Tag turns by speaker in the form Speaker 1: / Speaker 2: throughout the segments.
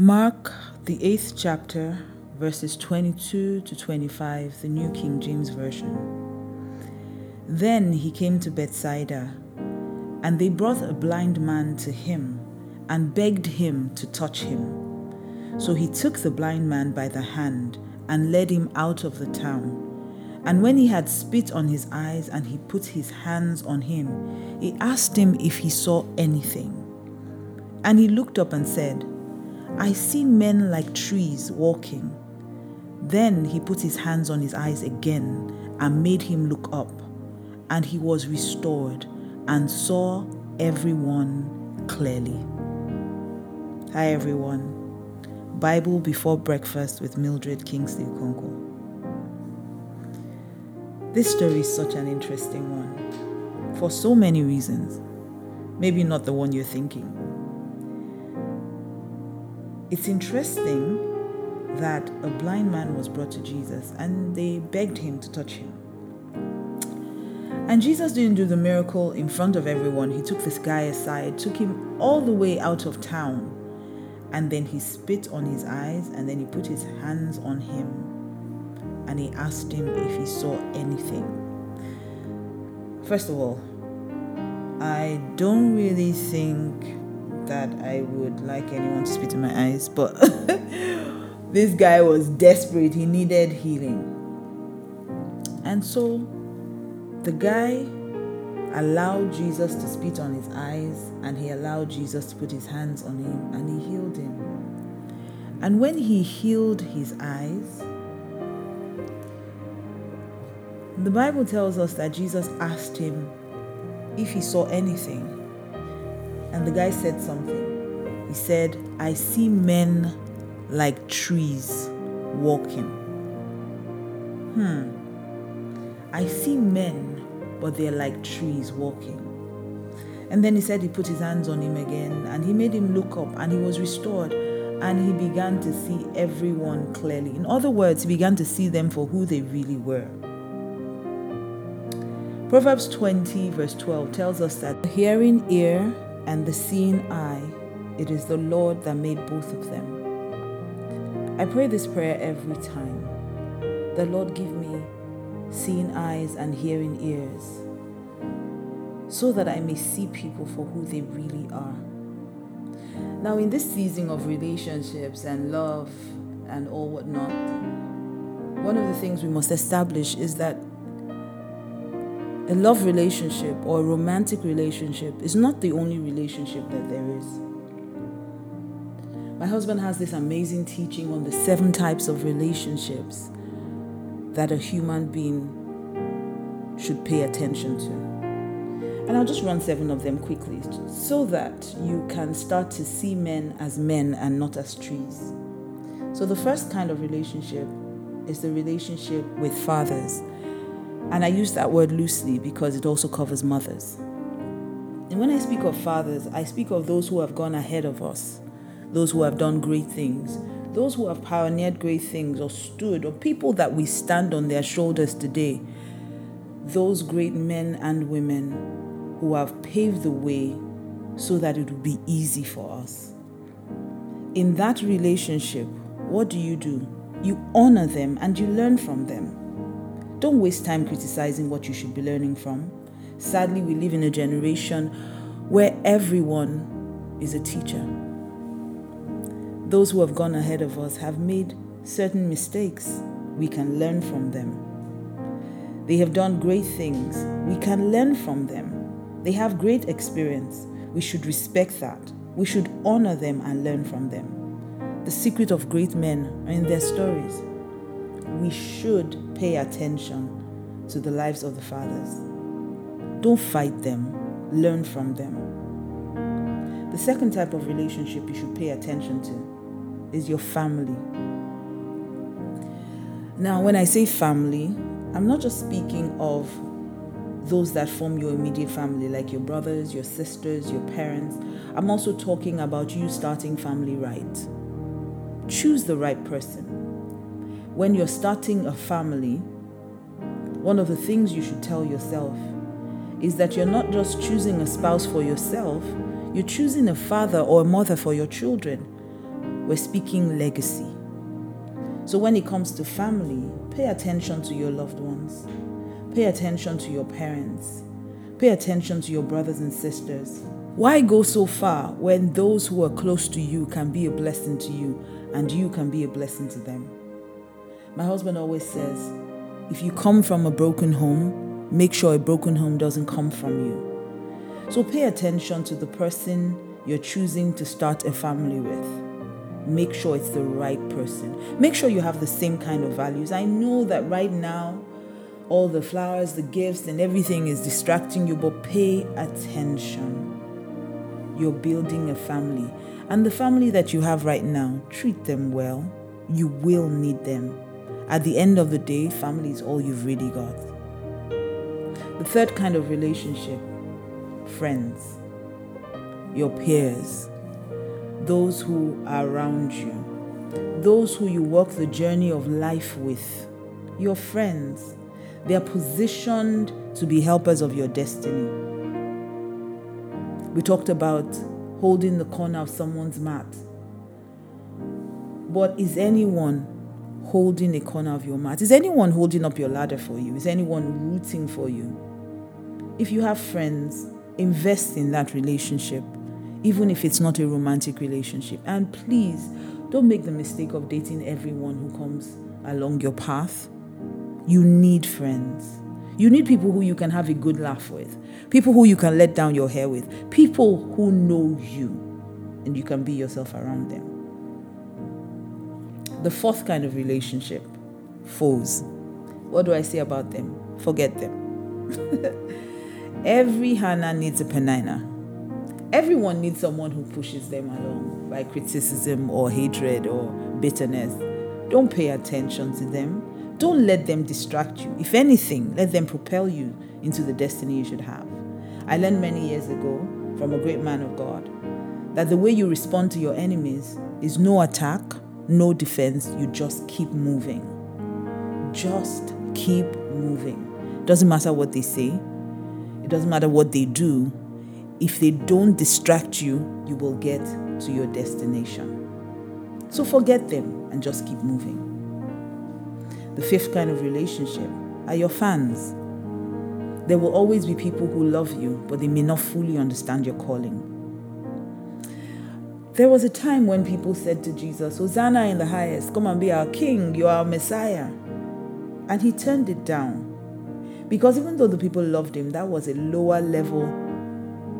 Speaker 1: Mark, the eighth chapter, verses 22 to 25, the New King James Version. Then he came to Bethsaida, and they brought a blind man to him and begged him to touch him. So he took the blind man by the hand and led him out of the town. And when he had spit on his eyes and he put his hands on him, he asked him if he saw anything. And he looked up and said, I see men like trees walking. Then he put his hands on his eyes again and made him look up. And he was restored and saw everyone clearly. Hi, everyone. Bible Before Breakfast with Mildred Kingsley Okonkwo. This story is such an interesting one for so many reasons. Maybe not the one you're thinking. It's interesting that a blind man was brought to Jesus and they begged him to touch him. And Jesus didn't do the miracle in front of everyone. He took this guy aside, took him all the way out of town, and then he spit on his eyes and then he put his hands on him and he asked him if he saw anything. First of all, I don't really think that I would like anyone to spit in my eyes, but this guy was desperate. He needed healing. And so the guy allowed Jesus to spit on his eyes and he allowed Jesus to put his hands on him and he healed him. And when he healed his eyes, the Bible tells us that Jesus asked him if he saw anything. And the guy said something. He said, I see men like trees walking. Hmm. I see men, but they're like trees walking. And then he said he put his hands on him again and he made him look up and he was restored and he began to see everyone clearly. In other words, he began to see them for who they really were. Proverbs 20, verse 12 tells us that the hearing ear and the seeing eye, it is the Lord that made both of them. I pray this prayer every time. The Lord give me seeing eyes and hearing ears, so that I may see people for who they really are. Now, in this season of relationships and love and all whatnot, one of the things we must establish is that a love relationship or a romantic relationship is not the only relationship that there is. My husband has this amazing teaching on the seven types of relationships that a human being should pay attention to. And I'll just run seven of them quickly so that you can start to see men as men and not as trees. So, the first kind of relationship is the relationship with fathers. And I use that word loosely because it also covers mothers. And when I speak of fathers, I speak of those who have gone ahead of us, those who have done great things, those who have pioneered great things or stood, or people that we stand on their shoulders today. Those great men and women who have paved the way so that it would be easy for us. In that relationship, what do you do? You honor them and you learn from them. Don't waste time criticizing what you should be learning from. Sadly, we live in a generation where everyone is a teacher. Those who have gone ahead of us have made certain mistakes. We can learn from them. They have done great things. We can learn from them. They have great experience. We should respect that. We should honor them and learn from them. The secret of great men are in their stories we should pay attention to the lives of the fathers. Don't fight them, learn from them. The second type of relationship you should pay attention to is your family. Now, when I say family, I'm not just speaking of those that form your immediate family, like your brothers, your sisters, your parents. I'm also talking about you starting family right. Choose the right person when you're starting a family, one of the things you should tell yourself is that you're not just choosing a spouse for yourself, you're choosing a father or a mother for your children. we're speaking legacy. So when it comes to family, pay attention to your loved ones, pay attention to your parents, pay attention to your brothers and sisters. Why go so far when those who are close to you can be a blessing to you and you can be a blessing to them? My husband always says, if you come from a broken home, make sure a broken home doesn't come from you. So pay attention to the person you're choosing to start a family with make sure it's the right person. Make sure you have the same kind of values. I know that right now, all the flowers, the gifts, and everything is distracting you, but pay attention. You're building a family. And the family that you have right now, treat them well. You will need them. At the end of the day, family is all you've really got. The third kind of relationship friends, your peers those who are around you, those who you walk the journey of life with, your friends. They are positioned to be helpers of your destiny. We talked about holding the corner of someone's mat. But is anyone holding a corner of your mat? Is anyone holding up your ladder for you? Is anyone rooting for you? If you have friends, invest in that relationship even if it's not a romantic relationship. And please don't make the mistake of dating everyone who comes along your path. You need friends. You need people who you can have a good laugh with, people who you can let down your hair with, people who know you and you can be yourself around them. The fourth kind of relationship foes. What do I say about them? Forget them. Every Hannah needs a Peninnah everyone needs someone who pushes them along by criticism or hatred or bitterness. Don't pay attention to them. Don't let them distract you. If anything, let them propel you into the destiny you should have. I learned many years ago from a great man of God that the way you respond to your enemies is no attack, no defense, you just keep moving. Just keep moving. Doesn't matter what they say, it doesn't matter what they do, if they don't distract you, you will get to your destination. So forget them and just keep moving. The fifth kind of relationship are your fans. There will always be people who love you, but they may not fully understand your calling. There was a time when people said to Jesus, Hosanna in the highest, come and be our king, you are our Messiah. And he turned it down. Because even though the people loved him, that was a lower level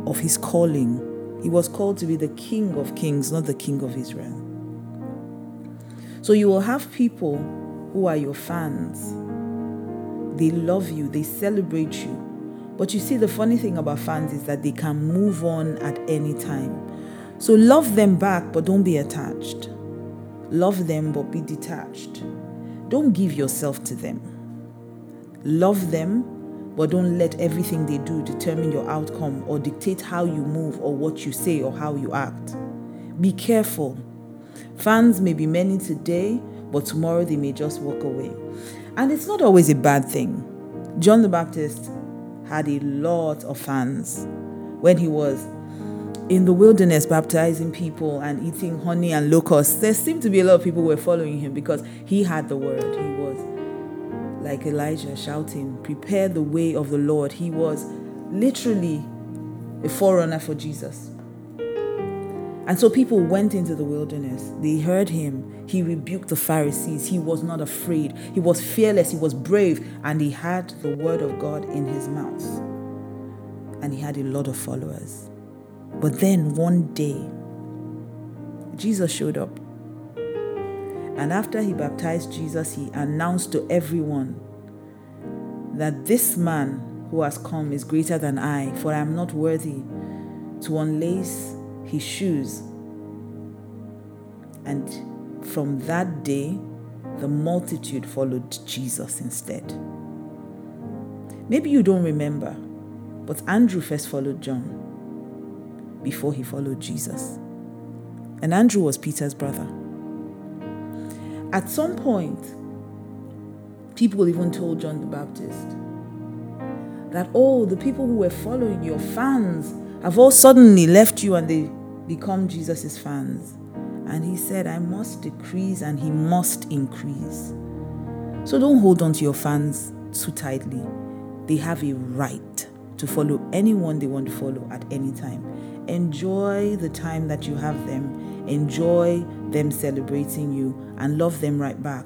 Speaker 1: of his calling. He was called to be the King of Kings, not the King of Israel. So you will have people who are your fans. They love you, they celebrate you. But you see, the funny thing about fans is that they can move on at any time. So love them back, but don't be attached. Love them, but be detached. Don't give yourself to them. Love them, but don't let everything they do determine your outcome or dictate how you move or what you say or how you act. Be careful. Fans may be many today, but tomorrow they may just walk away. And it's not always a bad thing. John the Baptist had a lot of fans when he was in the wilderness baptizing people and eating honey and locusts. There seemed to be a lot of people who were following him because he had the word. He was like Elijah shouting, Prepare the way of the Lord. He was literally a forerunner for Jesus. And so people went into the wilderness. They heard him. He rebuked the Pharisees. He was not afraid. He was fearless. He was brave. And he had the word of God in his mouth. And he had a lot of followers. But then one day, Jesus showed up. And after he baptized Jesus, he announced to everyone that this man who has come is greater than I, for I am not worthy to unlace his shoes. And from that day, the multitude followed Jesus instead. Maybe you don't remember, but Andrew first followed John before he followed Jesus. And Andrew was Peter's brother. At some point, people even told John the Baptist that, oh, the people who were following your fans have all suddenly left you and they become Jesus' fans. And he said, I must decrease and he must increase. So don't hold on to your fans too tightly. They have a right to follow anyone they want to follow at any time. Enjoy the time that you have them, enjoy them celebrating you, and love them right back.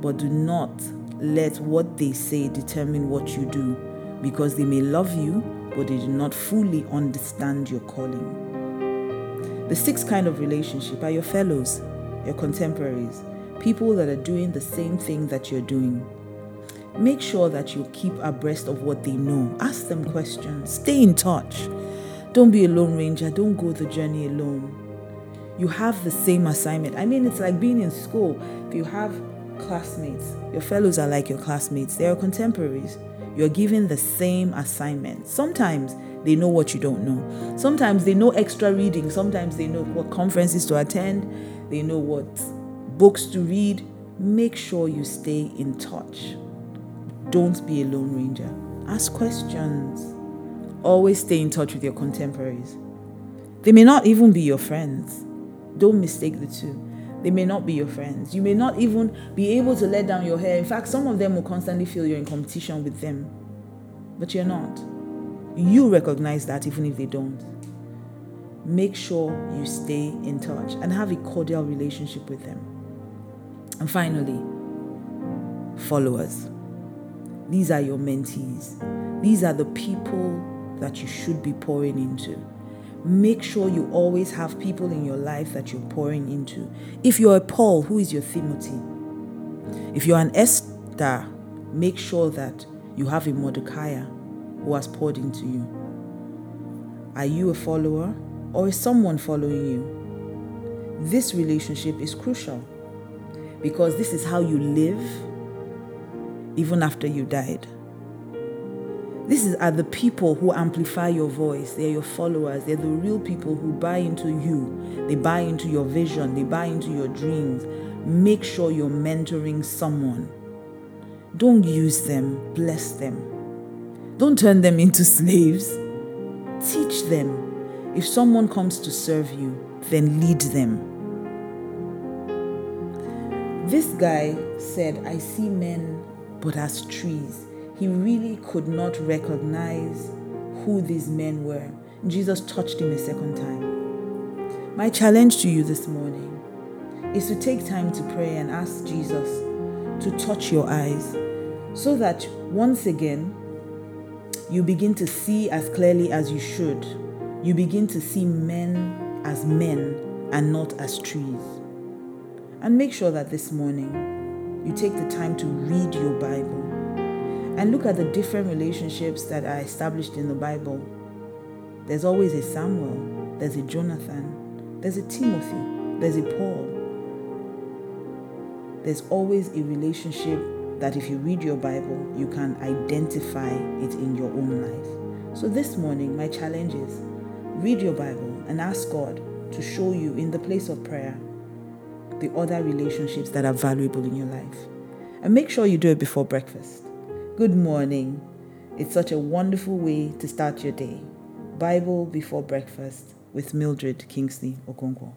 Speaker 1: But do not let what they say determine what you do because they may love you, but they do not fully understand your calling. The sixth kind of relationship are your fellows, your contemporaries, people that are doing the same thing that you're doing. Make sure that you keep abreast of what they know. Ask them questions. Stay in touch. Don't be a lone ranger. Don't go the journey alone. You have the same assignment. I mean, it's like being in school. If you have classmates, your fellows are like your classmates, they are contemporaries. You're given the same assignment. Sometimes they know what you don't know. Sometimes they know extra reading. Sometimes they know what conferences to attend. They know what books to read. Make sure you stay in touch. Don't be a lone ranger. Ask questions. Always stay in touch with your contemporaries. They may not even be your friends. Don't mistake the two. They may not be your friends. You may not even be able to let down your hair. In fact, some of them will constantly feel you're in competition with them. But you're not. You recognize that even if they don't. Make sure you stay in touch and have a cordial relationship with them. And finally, followers. These are your mentees. These are the people that you should be pouring into. Make sure you always have people in your life that you're pouring into. If you're a Paul, who is your Timothy? If you're an Esther, make sure that you have a Mordecai who has poured into you. Are you a follower or is someone following you? This relationship is crucial because this is how you live even after you died. This is are the people who amplify your voice. They're your followers. They're the real people who buy into you. They buy into your vision. They buy into your dreams. Make sure you're mentoring someone. Don't use them, bless them. Don't turn them into slaves. Teach them. If someone comes to serve you, then lead them. This guy said, I see men but as trees. He really could not recognize who these men were. Jesus touched him a second time. My challenge to you this morning is to take time to pray and ask Jesus to touch your eyes so that once again you begin to see as clearly as you should. You begin to see men as men and not as trees. And make sure that this morning you take the time to read your Bible and look at the different relationships that are established in the Bible. There's always a Samuel, there's a Jonathan, there's a Timothy, there's a Paul. There's always a relationship that if you read your Bible, you can identify it in your own life. So this morning, my challenge is read your Bible and ask God to show you in the place of prayer the other relationships that are valuable in your life. And make sure you do it before breakfast. Good morning. It's such a wonderful way to start your day. Bible before breakfast with Mildred Kingsley Okonkwo.